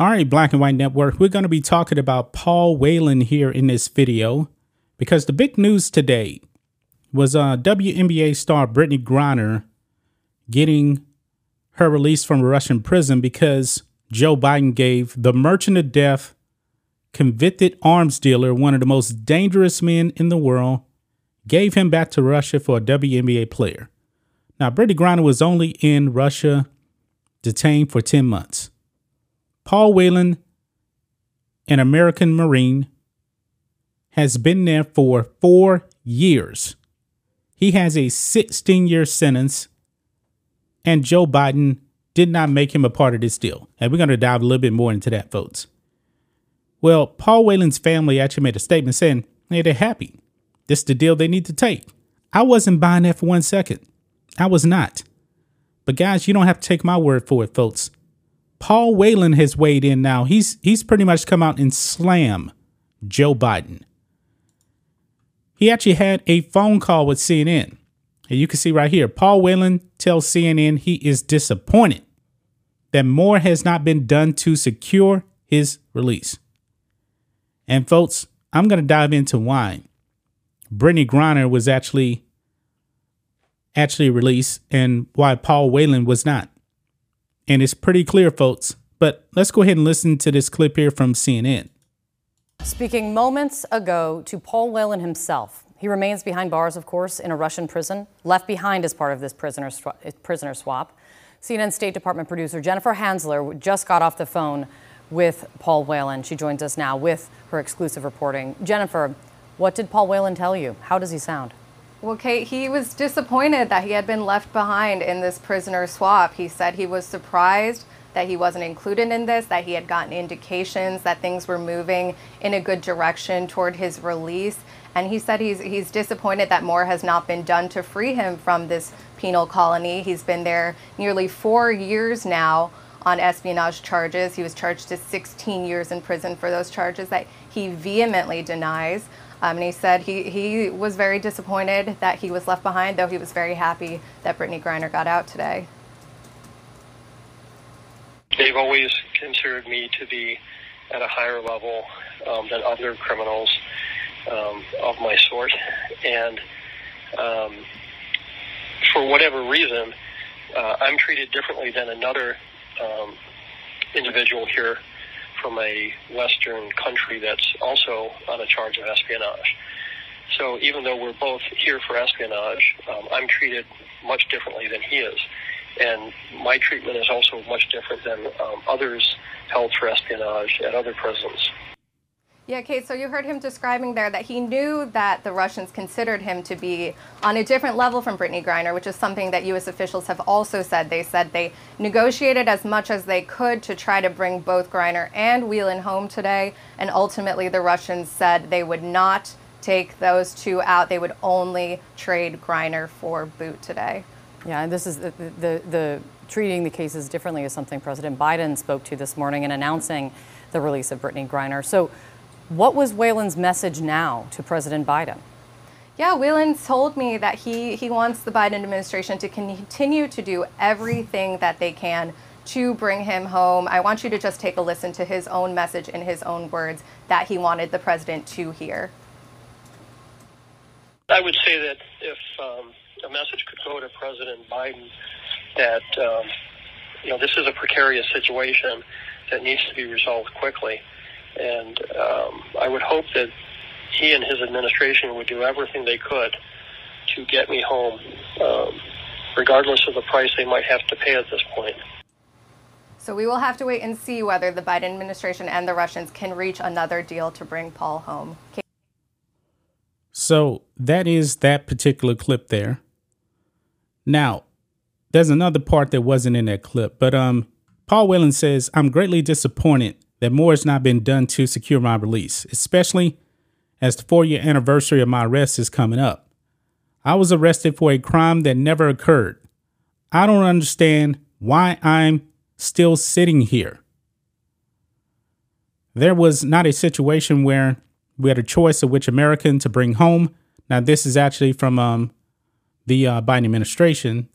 All right, Black and White Network, we're going to be talking about Paul Whelan here in this video because the big news today was uh, WNBA star Brittney Griner getting her release from a Russian prison because Joe Biden gave the merchant of death, convicted arms dealer, one of the most dangerous men in the world, gave him back to Russia for a WNBA player. Now, Brittney Griner was only in Russia detained for 10 months. Paul Whelan, an American Marine, has been there for four years. He has a 16 year sentence, and Joe Biden did not make him a part of this deal. And we're going to dive a little bit more into that, folks. Well, Paul Whelan's family actually made a statement saying, hey, they're happy. This is the deal they need to take. I wasn't buying that for one second. I was not. But guys, you don't have to take my word for it, folks. Paul Whelan has weighed in now. He's he's pretty much come out and slam Joe Biden. He actually had a phone call with CNN. And you can see right here, Paul Whelan tells CNN he is disappointed that more has not been done to secure his release. And folks, I'm going to dive into why Brittney Griner was actually actually released and why Paul Whelan was not. And it's pretty clear, folks. But let's go ahead and listen to this clip here from CNN. Speaking moments ago to Paul Whelan himself. He remains behind bars, of course, in a Russian prison, left behind as part of this prisoner, prisoner swap. CNN State Department producer Jennifer Hansler just got off the phone with Paul Whelan. She joins us now with her exclusive reporting. Jennifer, what did Paul Whelan tell you? How does he sound? Well, Kate, he was disappointed that he had been left behind in this prisoner swap. He said he was surprised that he wasn't included in this, that he had gotten indications that things were moving in a good direction toward his release. And he said he's, he's disappointed that more has not been done to free him from this penal colony. He's been there nearly four years now on espionage charges. He was charged to 16 years in prison for those charges that he vehemently denies. Um, and he said he, he was very disappointed that he was left behind, though he was very happy that Brittney Griner got out today. They've always considered me to be at a higher level um, than other criminals um, of my sort. And um, for whatever reason, uh, I'm treated differently than another um, individual here from a Western country that's also on a charge of espionage. So even though we're both here for espionage, um, I'm treated much differently than he is. And my treatment is also much different than um, others held for espionage at other prisons. Yeah, Kate, so you heard him describing there that he knew that the Russians considered him to be on a different level from Brittney Griner, which is something that U.S. officials have also said. They said they negotiated as much as they could to try to bring both Griner and Whelan home today, and ultimately the Russians said they would not take those two out. They would only trade Griner for Bout today. Yeah, and this is the, the, the treating the cases differently is something President Biden spoke to this morning in announcing the release of Brittney Griner. So what was Whelan's message now to President Biden? Yeah, Whelan told me that he, he wants the Biden administration to continue to do everything that they can to bring him home. I want you to just take a listen to his own message in his own words that he wanted the president to hear. I would say that if um, a message could go to President Biden that um, you know this is a precarious situation that needs to be resolved quickly and um, I would hope that he and his administration would do everything they could to get me home, um, regardless of the price they might have to pay at this point. So we will have to wait and see whether the Biden administration and the Russians can reach another deal to bring Paul home. So that is that particular clip there. Now, there's another part that wasn't in that clip, but um, Paul Whelan says, I'm greatly disappointed that more has not been done to secure my release, especially as the four year anniversary of my arrest is coming up. I was arrested for a crime that never occurred. I don't understand why I'm still sitting here. There was not a situation where we had a choice of which American to bring home. Now, this is actually from um, the uh, Biden administration.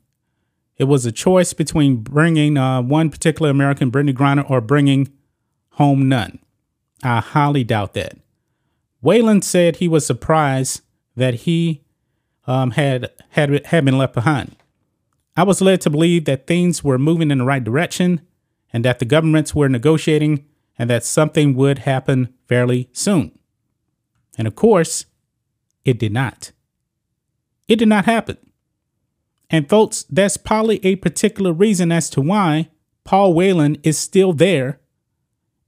It was a choice between bringing uh, one particular American, Brittney Griner, or bringing home none. I highly doubt that. Whelan said he was surprised that he um, had, had had been left behind. I was led to believe that things were moving in the right direction and that the governments were negotiating and that something would happen fairly soon. And of course, it did not. It did not happen. And folks, that's probably a particular reason as to why Paul Whelan is still there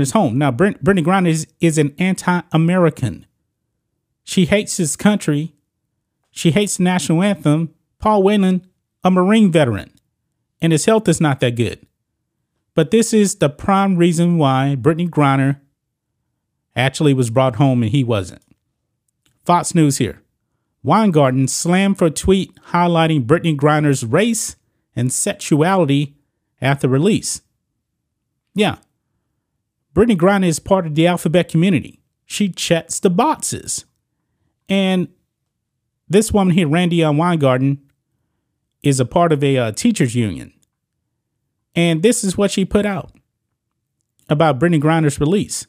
His home. Now, Brent, Brittney Griner is, is an anti American. She hates his country. She hates the national anthem. Paul Whelan, a Marine veteran, and his health is not that good. But this is the prime reason why Brittney Griner actually was brought home and he wasn't. Fox News here. Weingarten slammed for a tweet highlighting Brittney Griner's race and sexuality after release. Yeah, Brittney Griner is part of the alphabet community. She checks the boxes. And this woman here, Randy Randi Weingarten, is a part of a uh, teachers union. And this is what she put out about Brittney Griner's release.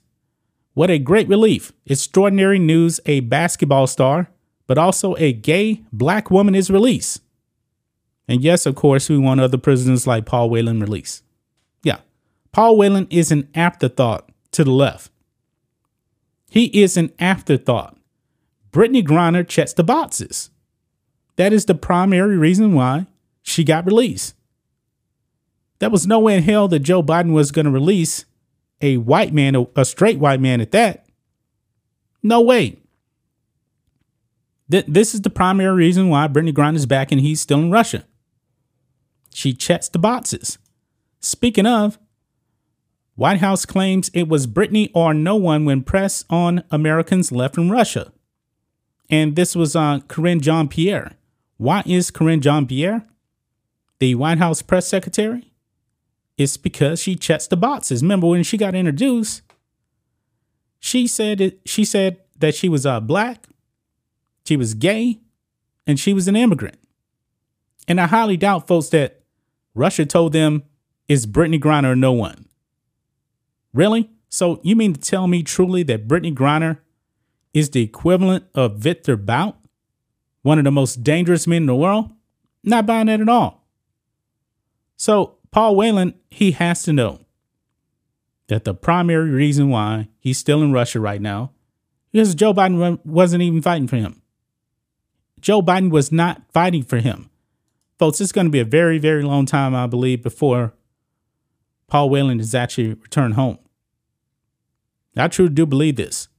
What a great relief. Extraordinary news. A basketball star, but also a gay black woman is released. And yes, of course, we want other prisoners like Paul Whelan released. Paul Whelan is an afterthought to the left. He is an afterthought. Brittney Griner checks the boxes. That is the primary reason why she got released. There was no way in hell that Joe Biden was going to release a white man, a straight white man at that. No way. Th- this is the primary reason why Brittney Griner is back and he's still in Russia. She checks the boxes. Speaking of, White House claims it was Brittney or no one when pressed on Americans left from Russia. And this was uh, Karine Jean Pierre. Why is Karine Jean Pierre the White House press secretary? It's because she checks the boxes. Remember when she got introduced, she said it, she said that she was uh, black, she was gay, and she was an immigrant. And I highly doubt, folks, that Russia told them it's Brittney Griner or no one. Really? So you mean to tell me truly that Brittney Griner is the equivalent of Victor Bout, one of the most dangerous men in the world? Not buying that at all. So Paul Whelan, he has to know that the primary reason why he's still in Russia right now is Joe Biden wasn't even fighting for him. Joe Biden was not fighting for him. Folks, it's going to be a very, very long time, I believe, before Paul Whelan is actually returned home. I truly do believe this.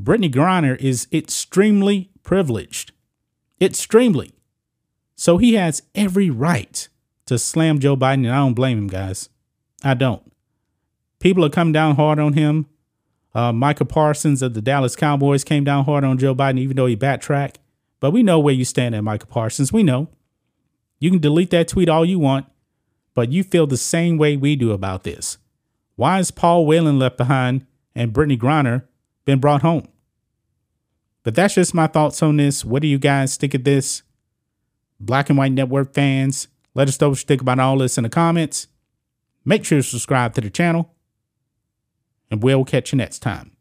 Brittney Griner is extremely privileged. Extremely. So he has every right to slam Joe Biden, and I don't blame him, guys. I don't. People are coming down hard on him. Uh, Micah Parsons of the Dallas Cowboys came down hard on Joe Biden, even though he backtracked. But we know where you stand at Micah Parsons. We know. You can delete that tweet all you want but you feel the same way we do about this. Why is Paul Whelan left behind and Brittney Griner been brought home? But that's just my thoughts on this. What do you guys think of this? Black and White Network fans, let us know what you think about all this in the comments. Make sure to subscribe to the channel, and we'll catch you next time.